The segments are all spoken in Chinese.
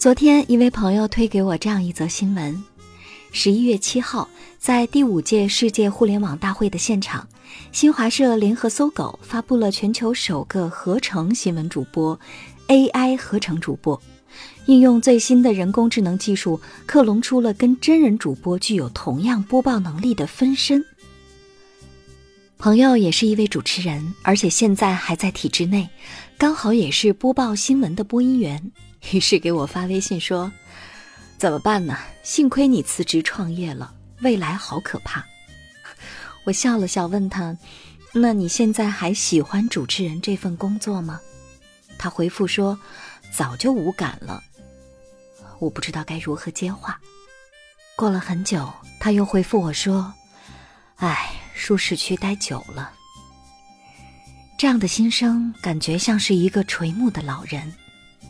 昨天，一位朋友推给我这样一则新闻：十一月七号，在第五届世界互联网大会的现场，新华社联合搜狗发布了全球首个合成新闻主播 AI 合成主播，应用最新的人工智能技术，克隆出了跟真人主播具有同样播报能力的分身。朋友也是一位主持人，而且现在还在体制内，刚好也是播报新闻的播音员。于是给我发微信说：“怎么办呢？幸亏你辞职创业了，未来好可怕。”我笑了笑，问他：“那你现在还喜欢主持人这份工作吗？”他回复说：“早就无感了。”我不知道该如何接话。过了很久，他又回复我说：“唉，舒适区待久了。”这样的心声，感觉像是一个垂暮的老人。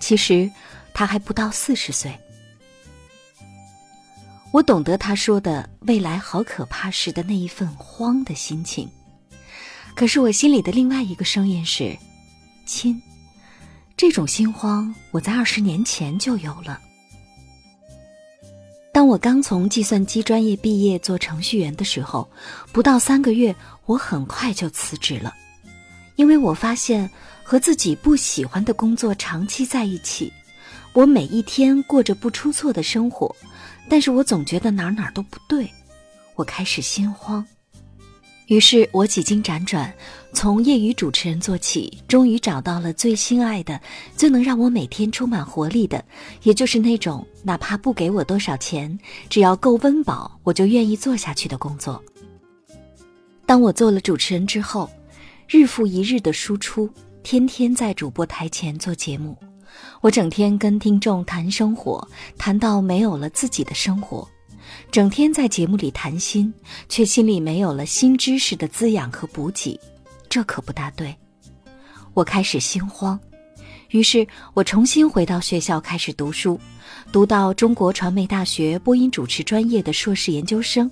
其实，他还不到四十岁。我懂得他说的“未来好可怕”时的那一份慌的心情。可是我心里的另外一个声音是：“亲，这种心慌我在二十年前就有了。”当我刚从计算机专业毕业做程序员的时候，不到三个月，我很快就辞职了，因为我发现。和自己不喜欢的工作长期在一起，我每一天过着不出错的生活，但是我总觉得哪哪都不对，我开始心慌。于是我几经辗转，从业余主持人做起，终于找到了最心爱的、最能让我每天充满活力的，也就是那种哪怕不给我多少钱，只要够温饱，我就愿意做下去的工作。当我做了主持人之后，日复一日的输出。天天在主播台前做节目，我整天跟听众谈生活，谈到没有了自己的生活；整天在节目里谈心，却心里没有了新知识的滋养和补给，这可不大对。我开始心慌，于是我重新回到学校开始读书，读到中国传媒大学播音主持专业的硕士研究生，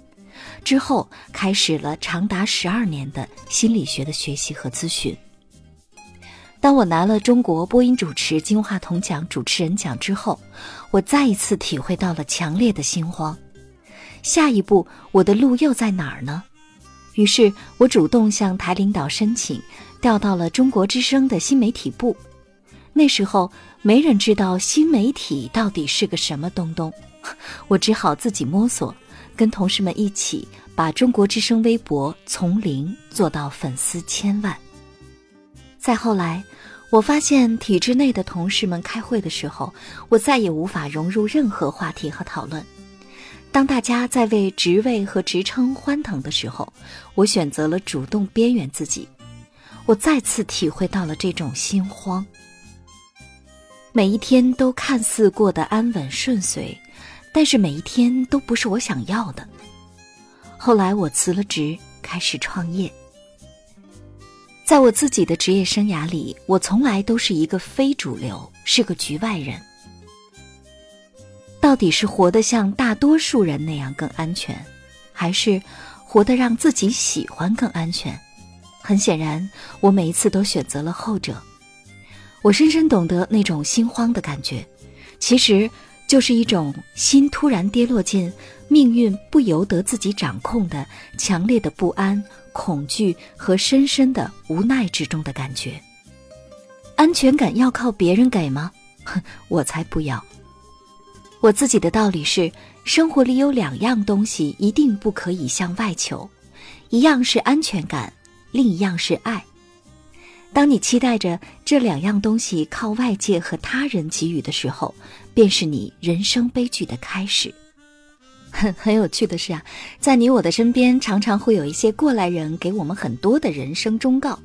之后开始了长达十二年的心理学的学习和咨询。当我拿了中国播音主持金话筒奖主持人奖之后，我再一次体会到了强烈的心慌。下一步我的路又在哪儿呢？于是我主动向台领导申请，调到了中国之声的新媒体部。那时候没人知道新媒体到底是个什么东东，我只好自己摸索，跟同事们一起把中国之声微博从零做到粉丝千万。再后来，我发现体制内的同事们开会的时候，我再也无法融入任何话题和讨论。当大家在为职位和职称欢腾的时候，我选择了主动边缘自己。我再次体会到了这种心慌。每一天都看似过得安稳顺遂，但是每一天都不是我想要的。后来我辞了职，开始创业。在我自己的职业生涯里，我从来都是一个非主流，是个局外人。到底是活得像大多数人那样更安全，还是活得让自己喜欢更安全？很显然，我每一次都选择了后者。我深深懂得那种心慌的感觉，其实就是一种心突然跌落进命运不由得自己掌控的强烈的不安。恐惧和深深的无奈之中的感觉。安全感要靠别人给吗？哼，我才不要。我自己的道理是：生活里有两样东西一定不可以向外求，一样是安全感，另一样是爱。当你期待着这两样东西靠外界和他人给予的时候，便是你人生悲剧的开始。很 很有趣的是啊，在你我的身边，常常会有一些过来人给我们很多的人生忠告：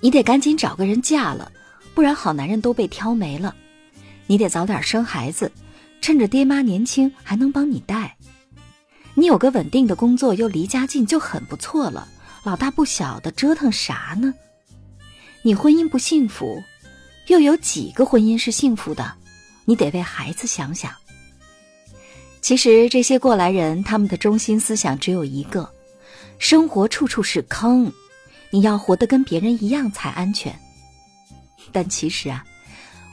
你得赶紧找个人嫁了，不然好男人都被挑没了；你得早点生孩子，趁着爹妈年轻还能帮你带；你有个稳定的工作又离家近就很不错了，老大不小的折腾啥呢？你婚姻不幸福，又有几个婚姻是幸福的？你得为孩子想想。其实这些过来人，他们的中心思想只有一个：生活处处是坑，你要活得跟别人一样才安全。但其实啊，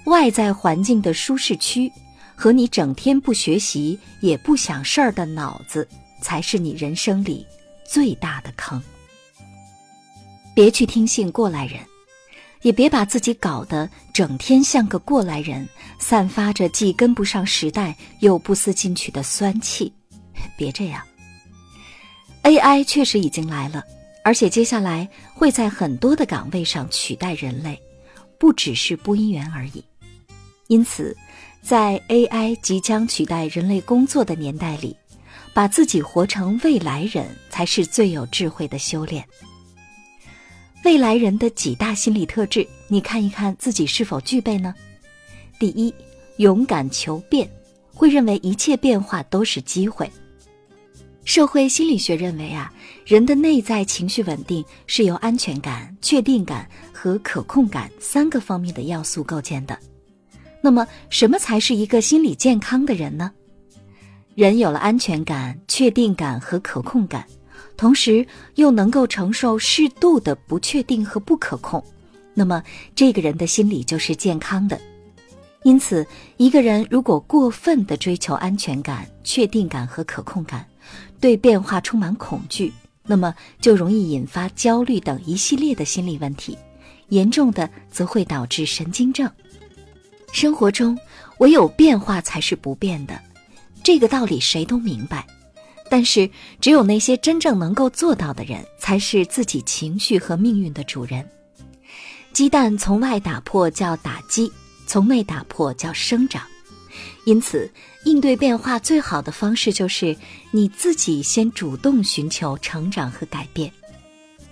外在环境的舒适区和你整天不学习也不想事儿的脑子，才是你人生里最大的坑。别去听信过来人，也别把自己搞得整天像个过来人，散发着既跟不上时代又不思进取的酸气。别这样。AI 确实已经来了，而且接下来会在很多的岗位上取代人类，不只是播音员而已。因此，在 AI 即将取代人类工作的年代里，把自己活成未来人才是最有智慧的修炼。未来人的几大心理特质，你看一看自己是否具备呢？第一，勇敢求变，会认为一切变化都是机会。社会心理学认为啊，人的内在情绪稳定是由安全感、确定感和可控感三个方面的要素构建的。那么，什么才是一个心理健康的人呢？人有了安全感、确定感和可控感，同时又能够承受适度的不确定和不可控，那么这个人的心理就是健康的。因此，一个人如果过分的追求安全感、确定感和可控感，对变化充满恐惧，那么就容易引发焦虑等一系列的心理问题，严重的则会导致神经症。生活中，唯有变化才是不变的，这个道理谁都明白。但是，只有那些真正能够做到的人，才是自己情绪和命运的主人。鸡蛋从外打破叫打击，从内打破叫生长。因此，应对变化最好的方式就是你自己先主动寻求成长和改变。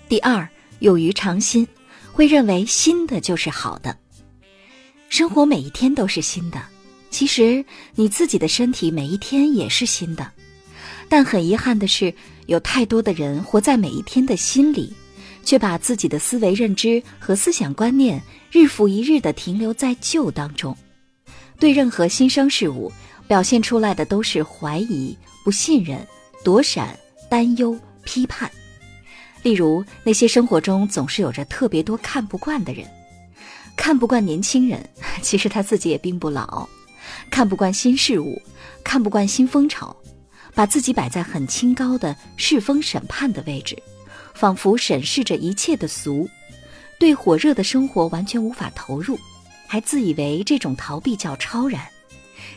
第二，有于常新，会认为新的就是好的。生活每一天都是新的，其实你自己的身体每一天也是新的，但很遗憾的是，有太多的人活在每一天的心里，却把自己的思维认知和思想观念日复一日地停留在旧当中，对任何新生事物表现出来的都是怀疑、不信任、躲闪、担忧、批判。例如，那些生活中总是有着特别多看不惯的人。看不惯年轻人，其实他自己也并不老；看不惯新事物，看不惯新风潮，把自己摆在很清高的世风审判的位置，仿佛审视着一切的俗，对火热的生活完全无法投入，还自以为这种逃避叫超然，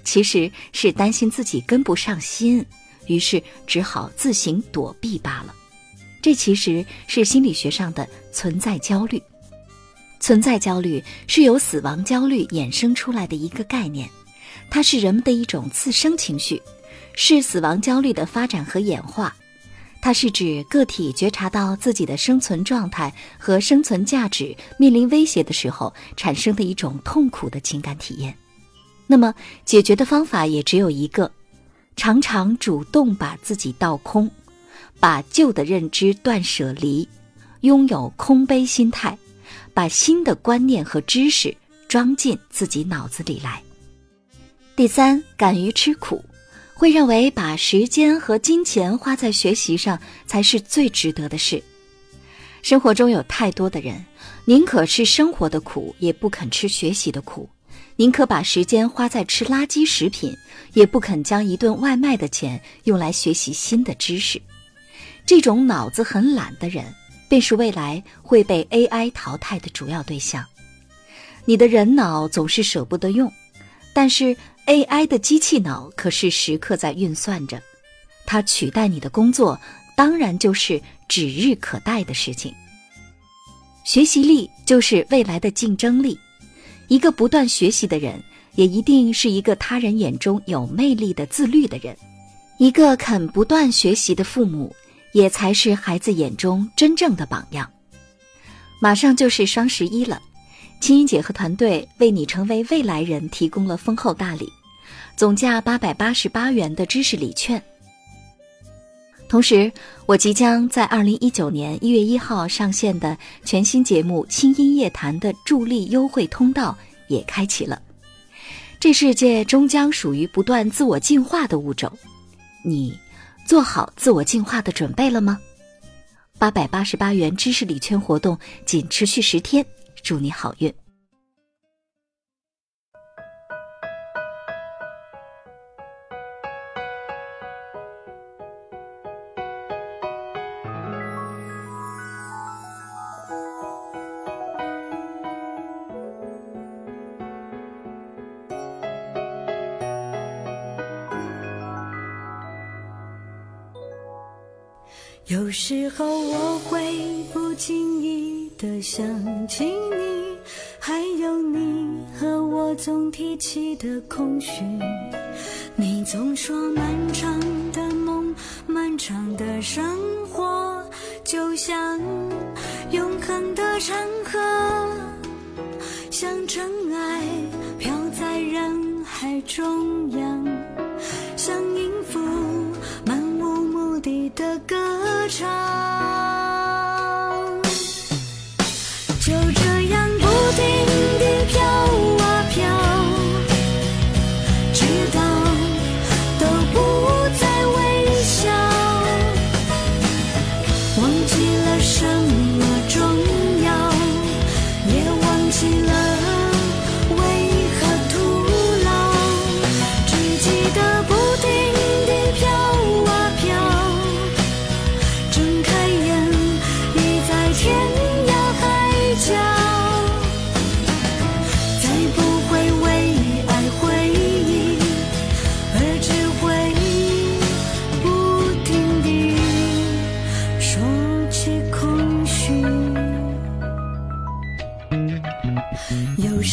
其实是担心自己跟不上心，于是只好自行躲避罢了。这其实是心理学上的存在焦虑。存在焦虑是由死亡焦虑衍生出来的一个概念，它是人们的一种自生情绪，是死亡焦虑的发展和演化。它是指个体觉察到自己的生存状态和生存价值面临威胁的时候产生的一种痛苦的情感体验。那么，解决的方法也只有一个：常常主动把自己倒空，把旧的认知断舍离，拥有空杯心态。把新的观念和知识装进自己脑子里来。第三，敢于吃苦，会认为把时间和金钱花在学习上才是最值得的事。生活中有太多的人，宁可吃生活的苦，也不肯吃学习的苦；宁可把时间花在吃垃圾食品，也不肯将一顿外卖的钱用来学习新的知识。这种脑子很懒的人。便是未来会被 AI 淘汰的主要对象。你的人脑总是舍不得用，但是 AI 的机器脑可是时刻在运算着，它取代你的工作，当然就是指日可待的事情。学习力就是未来的竞争力，一个不断学习的人，也一定是一个他人眼中有魅力的自律的人，一个肯不断学习的父母。也才是孩子眼中真正的榜样。马上就是双十一了，青音姐和团队为你成为未来人提供了丰厚大礼，总价八百八十八元的知识礼券。同时，我即将在二零一九年一月一号上线的全新节目《清音夜谈》的助力优惠通道也开启了。这世界终将属于不断自我进化的物种，你。做好自我进化的准备了吗？八百八十八元知识礼券活动仅持续十天，祝你好运。有时候我会不经意的想起你，还有你和我总提起的空虚。你总说漫长的梦，漫长的生活，就像永恒的长河，像尘埃飘在人海中央，像音符漫无目的的歌唱。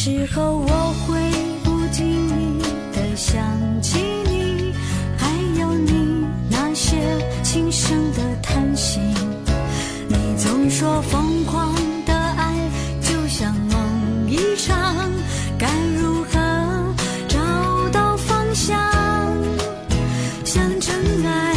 时候我会不经意的想起你，还有你那些轻声的叹息。你总说疯狂的爱就像梦一场，该如何找到方向？像尘埃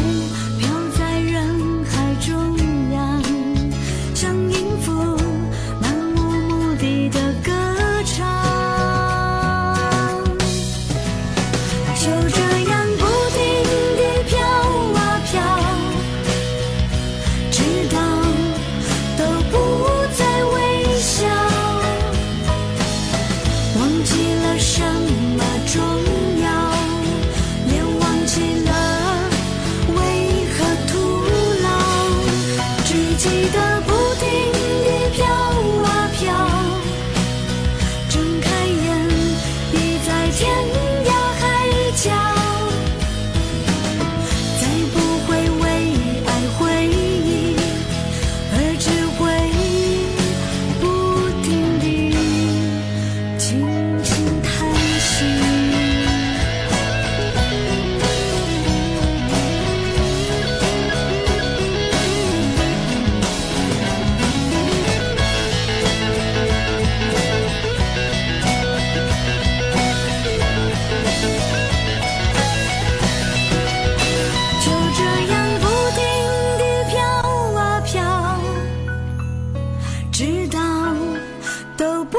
知道，都不